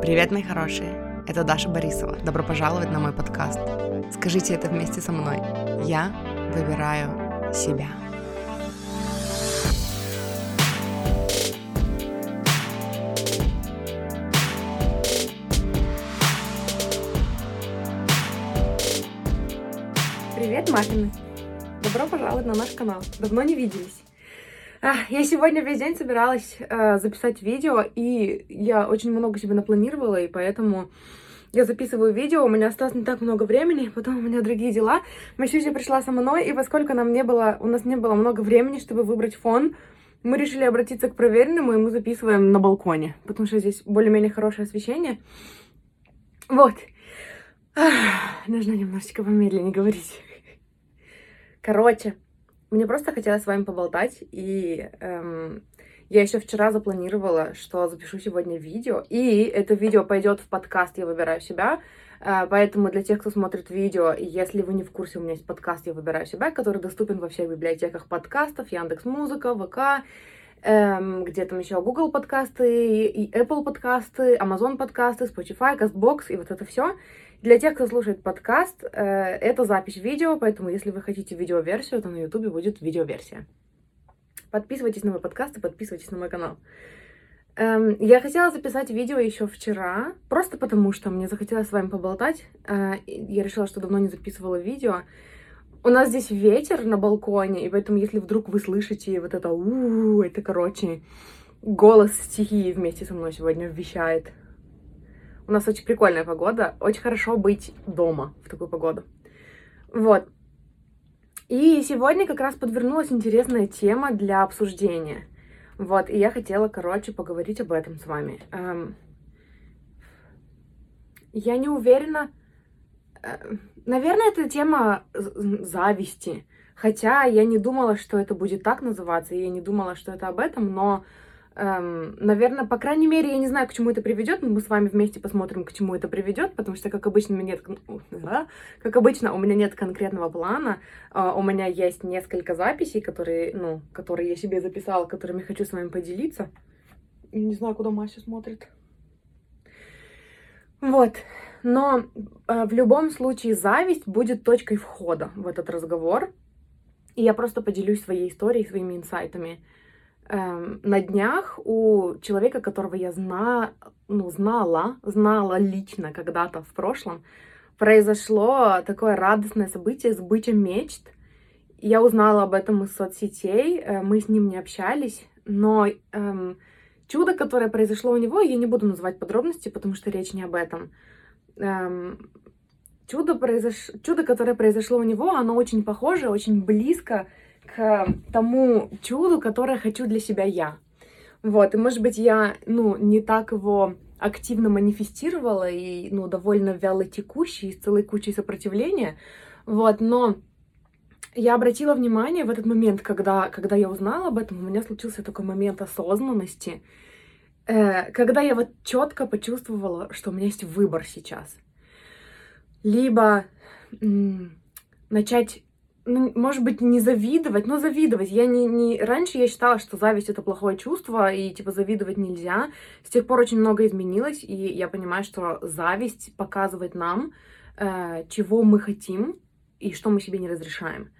Привет, мои хорошие! Это Даша Борисова. Добро пожаловать на мой подкаст. Скажите это вместе со мной. Я выбираю себя. Привет, маффины! Добро пожаловать на наш канал. Давно не виделись. А, я сегодня весь день собиралась э, записать видео, и я очень много себе напланировала, и поэтому я записываю видео, у меня осталось не так много времени, потом у меня другие дела. Масюся пришла со мной, и поскольку нам не было, у нас не было много времени, чтобы выбрать фон, мы решили обратиться к проверенному, и мы записываем на балконе, потому что здесь более-менее хорошее освещение. Вот. Ах, нужно немножечко помедленнее говорить. Короче, мне просто хотелось с вами поболтать, и эм, я еще вчера запланировала, что запишу сегодня видео, и это видео пойдет в подкаст «Я выбираю себя», э, поэтому для тех, кто смотрит видео, если вы не в курсе, у меня есть подкаст «Я выбираю себя», который доступен во всех библиотеках подкастов, Яндекс Музыка, ВК, эм, где там еще Google подкасты, и Apple подкасты, Amazon подкасты, Spotify, CastBox и вот это все. Для тех, кто слушает подкаст, э, это запись видео, поэтому если вы хотите видеоверсию, то на YouTube будет видеоверсия. Подписывайтесь на мой подкаст и подписывайтесь на мой канал. Эм, я хотела записать видео еще вчера, просто потому что мне захотелось с вами поболтать. Э, я решила, что давно не записывала видео. У нас здесь ветер на балконе, и поэтому, если вдруг вы слышите вот это у это, короче, голос стихии вместе со мной сегодня вещает. У нас очень прикольная погода. Очень хорошо быть дома в такую погоду. Вот. И сегодня как раз подвернулась интересная тема для обсуждения. Вот, и я хотела, короче, поговорить об этом с вами. Эм, я не уверена... Наверное, это тема зависти. Хотя я не думала, что это будет так называться, и я не думала, что это об этом, но Эм, наверное, по крайней мере, я не знаю, к чему это приведет, но мы с вами вместе посмотрим, к чему это приведет, потому что, как обычно, у меня нет, как обычно, у меня нет конкретного плана, э, у меня есть несколько записей, которые, ну, которые я себе записала, которыми хочу с вами поделиться. Я не знаю, куда Мася смотрит. Вот. Но э, в любом случае зависть будет точкой входа в этот разговор. И я просто поделюсь своей историей, своими инсайтами эм, на днях у человека, которого я зна, ну, знала, знала лично когда-то в прошлом, произошло такое радостное событие, сбыча мечт. Я узнала об этом из соцсетей, э, мы с ним не общались, но эм, чудо, которое произошло у него, я не буду называть подробности, потому что речь не об этом. Эм, чудо, произош... чудо, которое произошло у него, оно очень похоже, очень близко к тому чуду, которое хочу для себя я. Вот, и может быть я, ну, не так его активно манифестировала и, ну, довольно вяло текущий, с целой кучей сопротивления, вот, но я обратила внимание в этот момент, когда, когда я узнала об этом, у меня случился такой момент осознанности, когда я вот четко почувствовала, что у меня есть выбор сейчас. Либо начать ну, может быть, не завидовать, но завидовать. Я не, не... Раньше я считала, что зависть — это плохое чувство, и, типа, завидовать нельзя. С тех пор очень много изменилось, и я понимаю, что зависть показывает нам, э, чего мы хотим и что мы себе не разрешаем.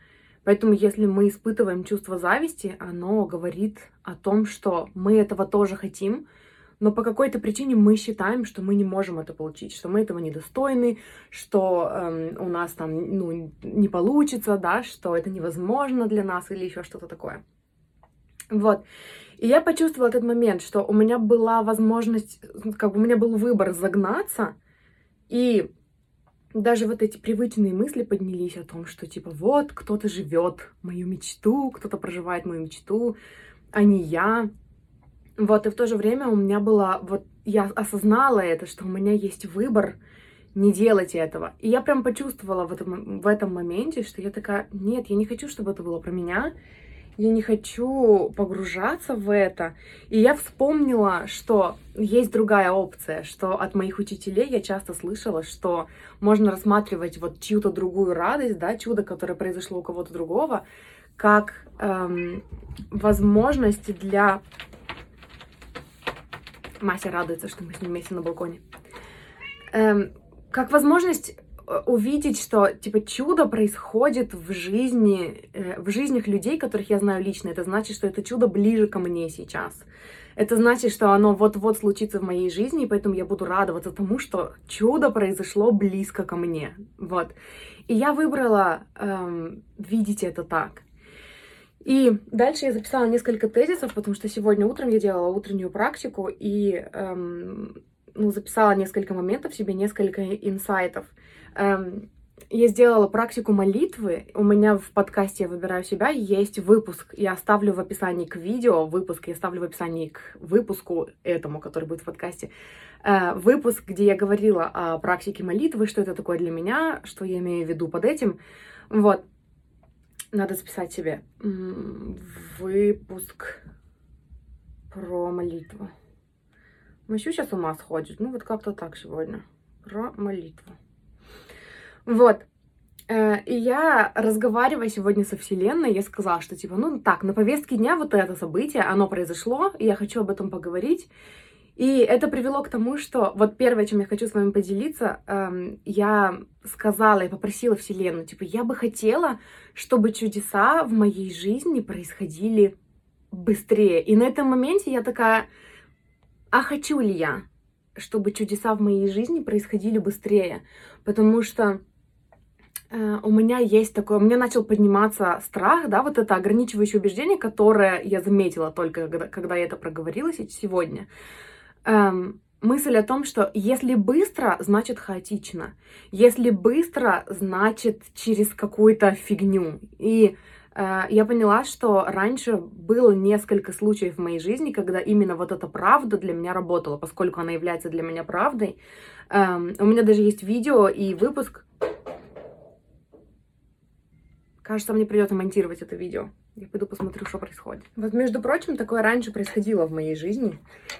Поэтому, если мы испытываем чувство зависти, оно говорит о том, что мы этого тоже хотим, но по какой-то причине мы считаем, что мы не можем это получить, что мы этого недостойны, что эм, у нас там ну, не получится, да, что это невозможно для нас или еще что-то такое. Вот. И я почувствовала этот момент, что у меня была возможность, как бы у меня был выбор загнаться, и даже вот эти привычные мысли поднялись о том, что типа вот кто-то живет мою мечту, кто-то проживает мою мечту, а не я. Вот, и в то же время у меня было, вот я осознала это, что у меня есть выбор не делать этого. И я прям почувствовала в этом, в этом моменте, что я такая, нет, я не хочу, чтобы это было про меня, я не хочу погружаться в это. И я вспомнила, что есть другая опция, что от моих учителей я часто слышала, что можно рассматривать вот чью-то другую радость, да, чудо, которое произошло у кого-то другого, как эм, возможность для Мася радуется, что мы с ним вместе на балконе. эм, как возможность э, увидеть, что типа чудо происходит в жизни, э, в жизнях людей, которых я знаю лично. Это значит, что это чудо ближе ко мне сейчас. Это значит, что оно вот-вот случится в моей жизни, и поэтому я буду радоваться тому, что чудо произошло близко ко мне. Вот. И я выбрала эм, видеть это так. И дальше я записала несколько тезисов, потому что сегодня утром я делала утреннюю практику и эм, ну, записала несколько моментов себе, несколько инсайтов. Эм, я сделала практику молитвы. У меня в подкасте «Я выбираю себя» есть выпуск. Я оставлю в описании к видео выпуск, я оставлю в описании к выпуску этому, который будет в подкасте. Э, выпуск, где я говорила о практике молитвы, что это такое для меня, что я имею в виду под этим. Вот. Надо записать себе выпуск про молитву. Мощу сейчас ума сходит. Ну, вот как-то так сегодня. Про молитву. Вот. Э, и я, разговаривая сегодня со Вселенной, я сказала, что типа, ну так, на повестке дня вот это событие, оно произошло, и я хочу об этом поговорить. И это привело к тому, что вот первое, чем я хочу с вами поделиться, эм, я сказала и попросила Вселенную, типа, я бы хотела, чтобы чудеса в моей жизни происходили быстрее. И на этом моменте я такая, а хочу ли я, чтобы чудеса в моей жизни происходили быстрее? Потому что э, у меня есть такое, у меня начал подниматься страх, да, вот это ограничивающее убеждение, которое я заметила только, когда, когда я это проговорила сегодня. Эм, мысль о том, что если быстро, значит хаотично. Если быстро, значит через какую-то фигню. И Э, я поняла, что раньше было несколько случаев в моей жизни, когда именно вот эта правда для меня работала, поскольку она является для меня правдой. Эм, у меня даже есть видео и выпуск. Кажется, мне придется монтировать это видео. Я пойду посмотрю, что происходит. Вот, между прочим, такое раньше происходило в моей жизни,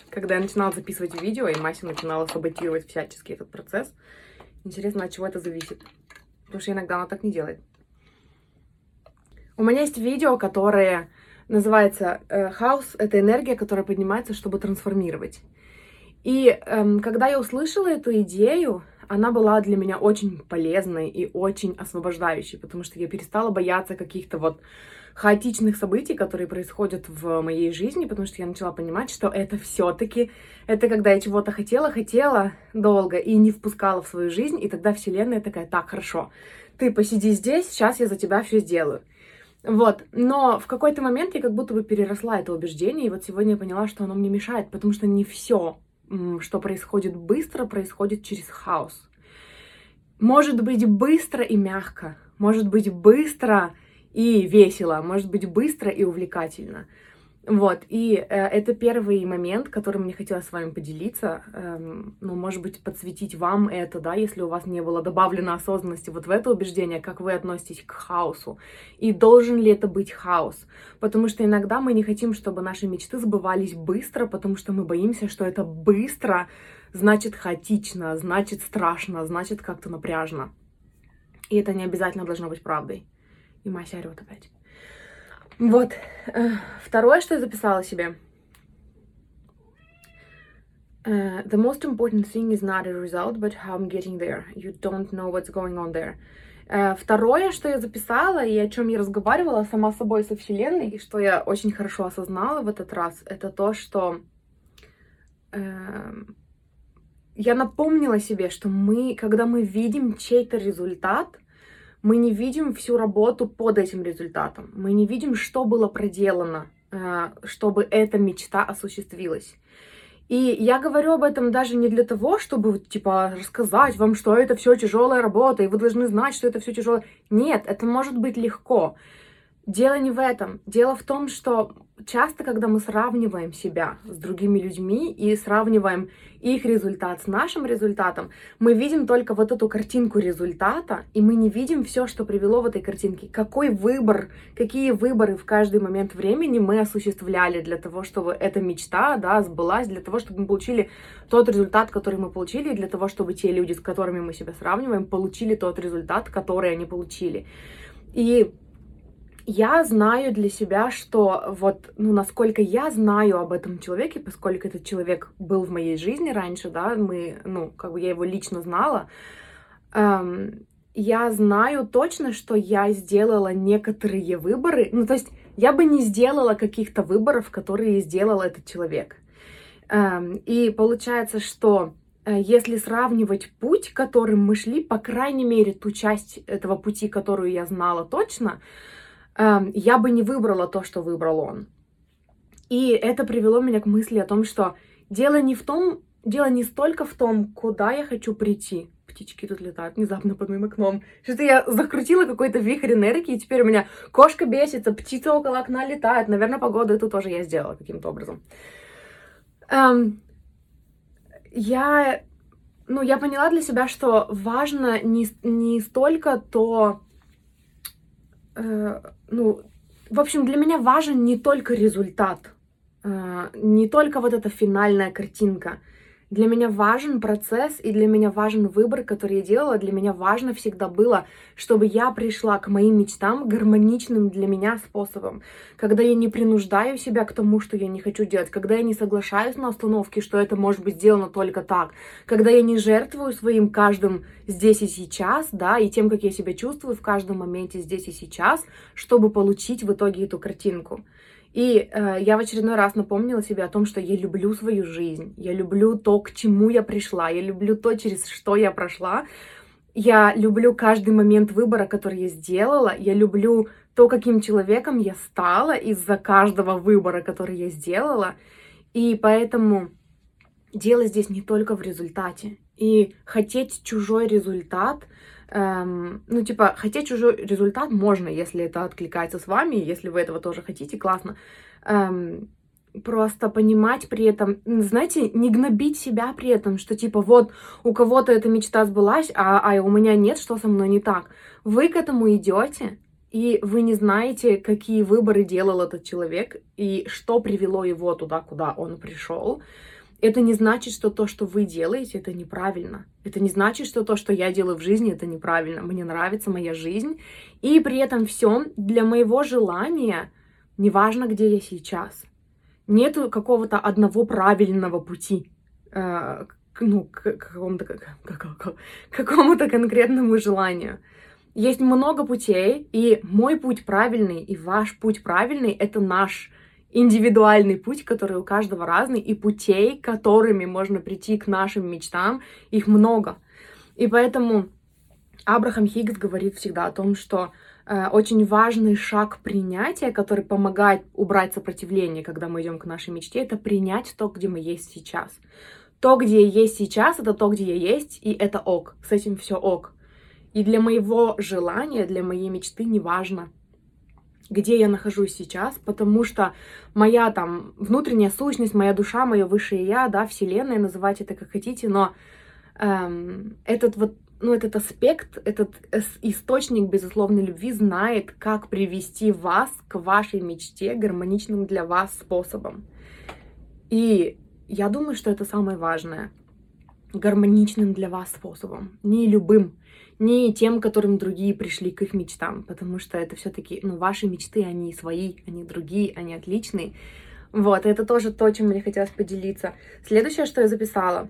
когда я начинала записывать видео, и Мася начинала саботировать всячески этот процесс. Интересно, от чего это зависит. Потому что иногда она так не делает. У меня есть видео, которое называется э, «Хаос — это энергия, которая поднимается, чтобы трансформировать». И эм, когда я услышала эту идею, она была для меня очень полезной и очень освобождающей, потому что я перестала бояться каких-то вот хаотичных событий, которые происходят в моей жизни, потому что я начала понимать, что это все-таки, это когда я чего-то хотела, хотела долго и не впускала в свою жизнь, и тогда Вселенная такая, так, хорошо, ты посиди здесь, сейчас я за тебя все сделаю. Вот, но в какой-то момент я как будто бы переросла это убеждение, и вот сегодня я поняла, что оно мне мешает, потому что не все, что происходит быстро, происходит через хаос. Может быть быстро и мягко, может быть быстро и весело, может быть быстро и увлекательно. Вот, и э, это первый момент, которым мне хотелось с вами поделиться. Эм, ну, может быть, подсветить вам это, да, если у вас не было добавлено осознанности вот в это убеждение, как вы относитесь к хаосу. И должен ли это быть хаос? Потому что иногда мы не хотим, чтобы наши мечты сбывались быстро, потому что мы боимся, что это быстро значит хаотично, значит страшно, значит как-то напряжно. И это не обязательно должно быть правдой. И Мася орёт опять. Вот. Э, второе, что я записала себе. Uh, the most important thing is not a result, but how I'm getting there. You don't know what's going on there. Uh, второе, что я записала и о чем я разговаривала сама с собой со Вселенной, и что я очень хорошо осознала в этот раз, это то, что uh, я напомнила себе, что мы, когда мы видим чей-то результат, мы не видим всю работу под этим результатом. Мы не видим, что было проделано, э, чтобы эта мечта осуществилась. И я говорю об этом даже не для того, чтобы, типа, рассказать вам, что это все тяжелая работа, и вы должны знать, что это все тяжелое. Нет, это может быть легко. Дело не в этом. Дело в том, что часто, когда мы сравниваем себя с другими людьми и сравниваем их результат с нашим результатом, мы видим только вот эту картинку результата, и мы не видим все, что привело в этой картинке. Какой выбор, какие выборы в каждый момент времени мы осуществляли для того, чтобы эта мечта, да, сбылась, для того, чтобы мы получили тот результат, который мы получили, и для того, чтобы те люди, с которыми мы себя сравниваем, получили тот результат, который они получили. И я знаю для себя, что вот, ну, насколько я знаю об этом человеке, поскольку этот человек был в моей жизни раньше, да, мы, ну, как бы я его лично знала, эм, я знаю точно, что я сделала некоторые выборы, ну, то есть я бы не сделала каких-то выборов, которые сделал этот человек. Эм, и получается, что э, если сравнивать путь, которым мы шли, по крайней мере, ту часть этого пути, которую я знала точно, я бы не выбрала то, что выбрал он. И это привело меня к мысли о том, что дело не в том, дело не столько в том, куда я хочу прийти. Птички тут летают внезапно под моим окном. Что-то я закрутила какой-то вихрь энергии, и теперь у меня кошка бесится, птица около окна летает. Наверное, погоду эту тоже я сделала каким-то образом. Эм, я, ну, я поняла для себя, что важно не, не столько то, ну, в общем, для меня важен не только результат, э, не только вот эта финальная картинка. Для меня важен процесс и для меня важен выбор, который я делала. Для меня важно всегда было, чтобы я пришла к моим мечтам гармоничным для меня способом. Когда я не принуждаю себя к тому, что я не хочу делать. Когда я не соглашаюсь на остановке, что это может быть сделано только так. Когда я не жертвую своим каждым здесь и сейчас, да, и тем, как я себя чувствую в каждом моменте здесь и сейчас, чтобы получить в итоге эту картинку. И э, я в очередной раз напомнила себе о том, что я люблю свою жизнь, я люблю то, к чему я пришла, я люблю то, через что я прошла. Я люблю каждый момент выбора, который я сделала, я люблю то, каким человеком я стала из-за каждого выбора, который я сделала. И поэтому дело здесь не только в результате. И хотеть чужой результат — Эм, ну, типа, хотеть чужой результат можно, если это откликается с вами, если вы этого тоже хотите, классно. Эм, просто понимать при этом, знаете, не гнобить себя при этом, что типа вот у кого-то эта мечта сбылась, а, а у меня нет, что со мной не так. Вы к этому идете, и вы не знаете, какие выборы делал этот человек и что привело его туда, куда он пришел. Это не значит, что то, что вы делаете, это неправильно. Это не значит, что то, что я делаю в жизни, это неправильно. Мне нравится моя жизнь. И при этом всем для моего желания, неважно, где я сейчас, нету какого-то одного правильного пути э, ну, к какому-то, к какому-то конкретному желанию. Есть много путей, и мой путь правильный, и ваш путь правильный — это наш индивидуальный путь, который у каждого разный, и путей, которыми можно прийти к нашим мечтам, их много. И поэтому Абрахам Хиггс говорит всегда о том, что э, очень важный шаг принятия, который помогает убрать сопротивление, когда мы идем к нашей мечте, это принять то, где мы есть сейчас. То, где я есть сейчас, это то, где я есть, и это ок. С этим все ок. И для моего желания, для моей мечты не важно, где я нахожусь сейчас, потому что моя там внутренняя сущность, моя душа, мое высшее я, да, вселенная, называйте это как хотите, но эм, этот вот, ну, этот аспект, этот источник безусловной любви знает, как привести вас к вашей мечте гармоничным для вас способом. И я думаю, что это самое важное гармоничным для вас способом, не любым, не тем, которым другие пришли к их мечтам, потому что это все-таки, ну, ваши мечты, они свои, они другие, они отличные. Вот, это тоже то, чем мне хотелось поделиться. Следующее, что я записала.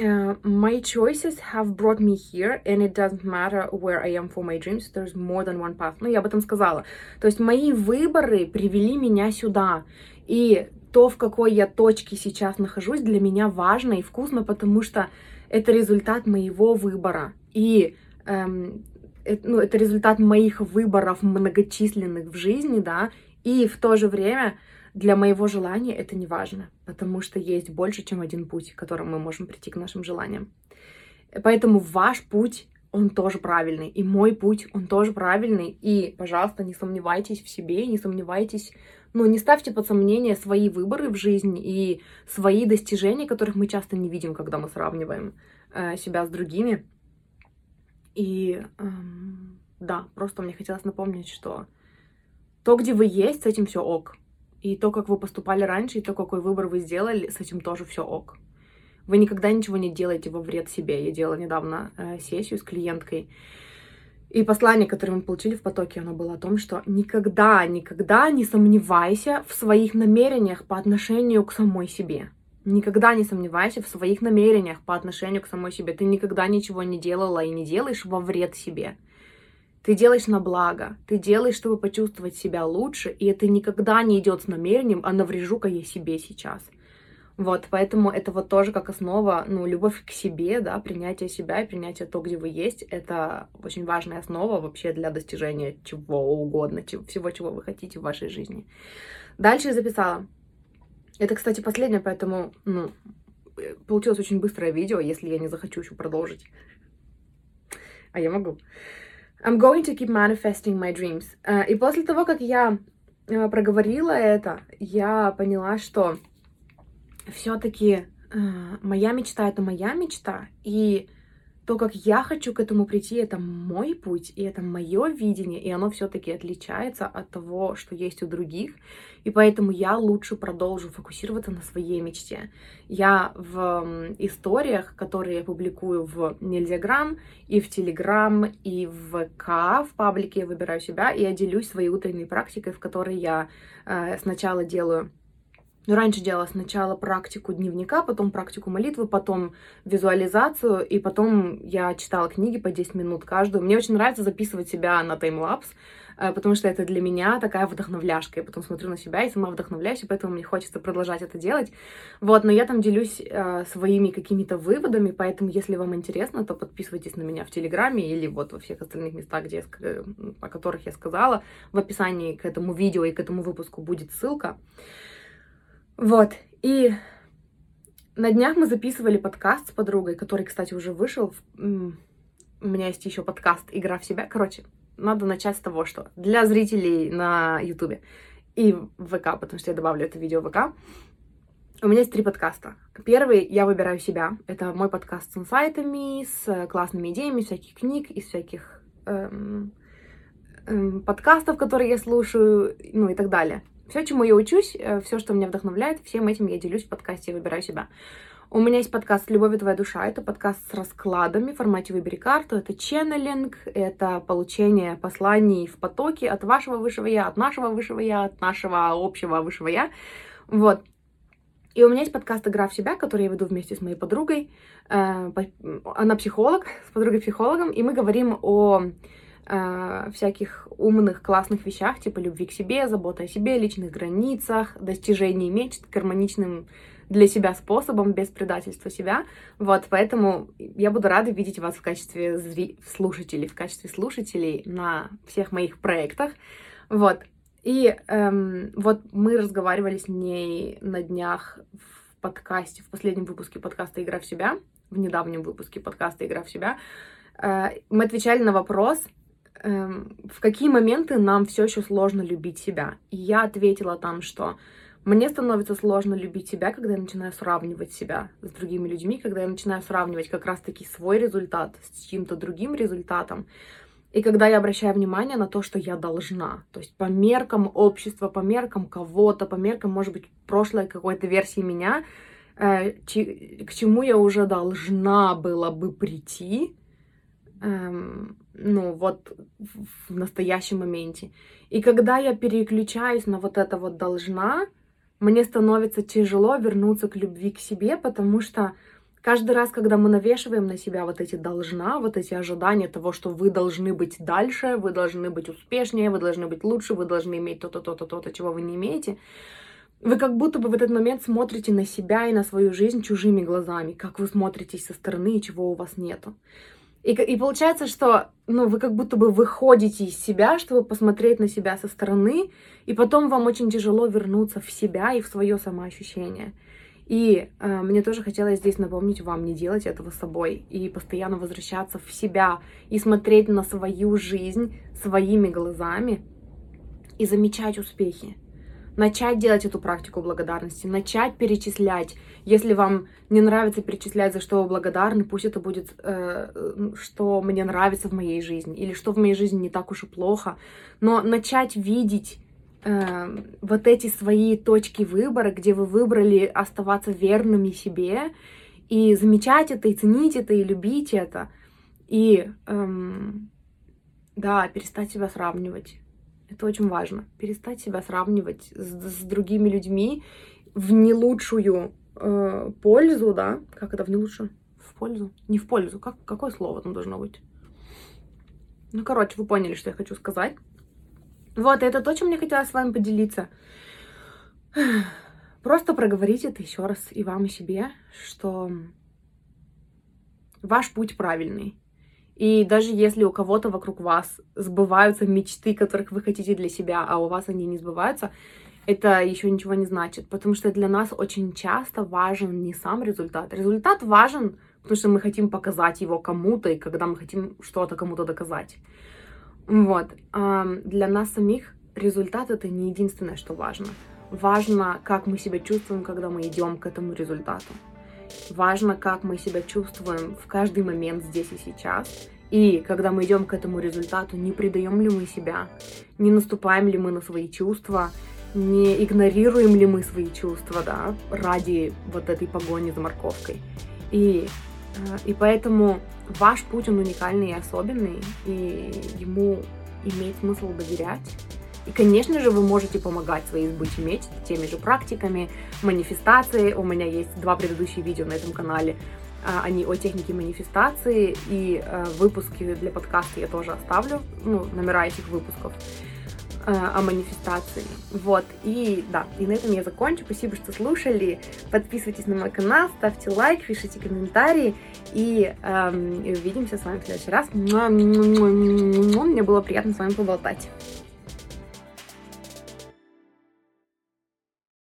Uh, my choices have brought me here, and it doesn't matter where I am for my dreams. There's more than one path. Ну, я об этом сказала. То есть мои выборы привели меня сюда. И то, в какой я точке сейчас нахожусь, для меня важно и вкусно, потому что это результат моего выбора. И эм, это, ну, это результат моих выборов многочисленных в жизни, да, и в то же время для моего желания это не важно, потому что есть больше, чем один путь, которым мы можем прийти к нашим желаниям. Поэтому ваш путь, он тоже правильный, и мой путь, он тоже правильный, и, пожалуйста, не сомневайтесь в себе, не сомневайтесь ну, не ставьте под сомнение свои выборы в жизни и свои достижения, которых мы часто не видим, когда мы сравниваем э, себя с другими. И эм, да, просто мне хотелось напомнить, что то, где вы есть, с этим все ок. И то, как вы поступали раньше, и то, какой выбор вы сделали, с этим тоже все ок. Вы никогда ничего не делаете во вред себе. Я делала недавно э, сессию с клиенткой, И послание, которое мы получили в потоке, оно было о том, что никогда, никогда не сомневайся в своих намерениях по отношению к самой себе. Никогда не сомневайся в своих намерениях по отношению к самой себе. Ты никогда ничего не делала и не делаешь во вред себе. Ты делаешь на благо, ты делаешь, чтобы почувствовать себя лучше, и это никогда не идет с намерением, а наврежу-ка я себе сейчас. Вот, поэтому это вот тоже как основа, ну, любовь к себе, да, принятие себя и принятие того, где вы есть, это очень важная основа вообще для достижения чего угодно, чего, всего, чего вы хотите в вашей жизни. Дальше я записала. Это, кстати, последнее, поэтому, ну, получилось очень быстрое видео, если я не захочу еще продолжить. А я могу. I'm going to keep manifesting my dreams. Uh, и после того, как я uh, проговорила это, я поняла, что все-таки э, моя мечта это моя мечта, и то, как я хочу к этому прийти, это мой путь, и это мое видение, и оно все-таки отличается от того, что есть у других, и поэтому я лучше продолжу фокусироваться на своей мечте. Я в историях, которые я публикую в Нельзяграм, и в Телеграм, и в ВК, в паблике я выбираю себя, и я делюсь своей утренней практикой, в которой я э, сначала делаю ну, раньше делала сначала практику дневника, потом практику молитвы, потом визуализацию, и потом я читала книги по 10 минут каждую. Мне очень нравится записывать себя на таймлапс, э, потому что это для меня такая вдохновляшка. Я потом смотрю на себя и сама вдохновляюсь, и поэтому мне хочется продолжать это делать. Вот, но я там делюсь э, своими какими-то выводами, поэтому, если вам интересно, то подписывайтесь на меня в Телеграме или вот во всех остальных местах, где я, э, о которых я сказала. В описании к этому видео и к этому выпуску будет ссылка. Вот, и на днях мы записывали подкаст с подругой, который, кстати, уже вышел. У меня есть еще подкаст «Игра в себя». Короче, надо начать с того, что для зрителей на Ютубе и ВК, потому что я добавлю это видео в ВК, у меня есть три подкаста. Первый «Я выбираю себя». Это мой подкаст с инсайтами, с классными идеями, всяких книг, из всяких эм, эм, подкастов, которые я слушаю, ну и так далее. Все, чему я учусь, э, все, что меня вдохновляет, всем этим я делюсь в подкасте «Выбираю себя». У меня есть подкаст «Любовь твоя душа». Это подкаст с раскладами в формате «Выбери карту». Это ченнелинг, это получение посланий в потоке от вашего высшего «Я», от нашего высшего «Я», от нашего общего высшего «Я». Вот. И у меня есть подкаст «Игра в себя», который я веду вместе с моей подругой. Э, она психолог, с подругой-психологом, и мы говорим о э, всяких умных, классных вещах, типа любви к себе, заботы о себе, личных границах, достижении мечт гармоничным для себя способом, без предательства себя. Вот, поэтому я буду рада видеть вас в качестве зри... слушателей, в качестве слушателей на всех моих проектах. Вот. И эм, вот мы разговаривали с ней на днях в подкасте, в последнем выпуске подкаста «Игра в себя», в недавнем выпуске подкаста «Игра в себя». Э, мы отвечали на вопрос, в какие моменты нам все еще сложно любить себя. И я ответила там, что мне становится сложно любить себя, когда я начинаю сравнивать себя с другими людьми, когда я начинаю сравнивать как раз-таки свой результат с чьим-то другим результатом. И когда я обращаю внимание на то, что я должна, то есть по меркам общества, по меркам кого-то, по меркам, может быть, прошлой какой-то версии меня, э, к чему я уже должна была бы прийти, эм, ну, вот в настоящем моменте. И когда я переключаюсь на вот это вот должна, мне становится тяжело вернуться к любви к себе, потому что каждый раз, когда мы навешиваем на себя вот эти должна, вот эти ожидания того, что вы должны быть дальше, вы должны быть успешнее, вы должны быть лучше, вы должны иметь то-то, то-то, то-то, чего вы не имеете, вы как будто бы в этот момент смотрите на себя и на свою жизнь чужими глазами, как вы смотритесь со стороны и чего у вас нету. И, и получается, что ну, вы как будто бы выходите из себя, чтобы посмотреть на себя со стороны, и потом вам очень тяжело вернуться в себя и в свое самоощущение. И э, мне тоже хотелось здесь напомнить вам не делать этого собой и постоянно возвращаться в себя и смотреть на свою жизнь своими глазами и замечать успехи начать делать эту практику благодарности, начать перечислять. Если вам не нравится перечислять, за что вы благодарны, пусть это будет, э, что мне нравится в моей жизни, или что в моей жизни не так уж и плохо, но начать видеть э, вот эти свои точки выбора, где вы выбрали оставаться верными себе, и замечать это, и ценить это, и любить это. И эм, Да, перестать себя сравнивать. Это очень важно. Перестать себя сравнивать с, с другими людьми в не лучшую э, пользу, да? Как это в не лучшую? В пользу? Не в пользу. Как, какое слово там должно быть? Ну, короче, вы поняли, что я хочу сказать. Вот, это то, чем я хотела с вами поделиться. Просто проговорите это еще раз и вам, и себе, что ваш путь правильный. И даже если у кого-то вокруг вас сбываются мечты, которых вы хотите для себя, а у вас они не сбываются, это еще ничего не значит, потому что для нас очень часто важен не сам результат. Результат важен, потому что мы хотим показать его кому-то, и когда мы хотим что-то кому-то доказать. Вот. А для нас самих результат это не единственное, что важно. Важно, как мы себя чувствуем, когда мы идем к этому результату. Важно, как мы себя чувствуем в каждый момент здесь и сейчас. И когда мы идем к этому результату, не предаем ли мы себя, не наступаем ли мы на свои чувства, не игнорируем ли мы свои чувства, да, ради вот этой погони за морковкой. И, э, и поэтому ваш путь, он уникальный и особенный, и ему имеет смысл доверять. И, конечно же, вы можете помогать своей сбыче мечт теми же практиками, манифестацией. У меня есть два предыдущие видео на этом канале. А, они о технике манифестации, и э, выпуски для подкаста я тоже оставлю, ну, номера этих выпусков э, о манифестации. Вот, и да, и на этом я закончу. Спасибо, что слушали. Подписывайтесь на мой канал, ставьте лайк, пишите комментарии, и эм, увидимся с вами в следующий раз. Мне было приятно с вами поболтать.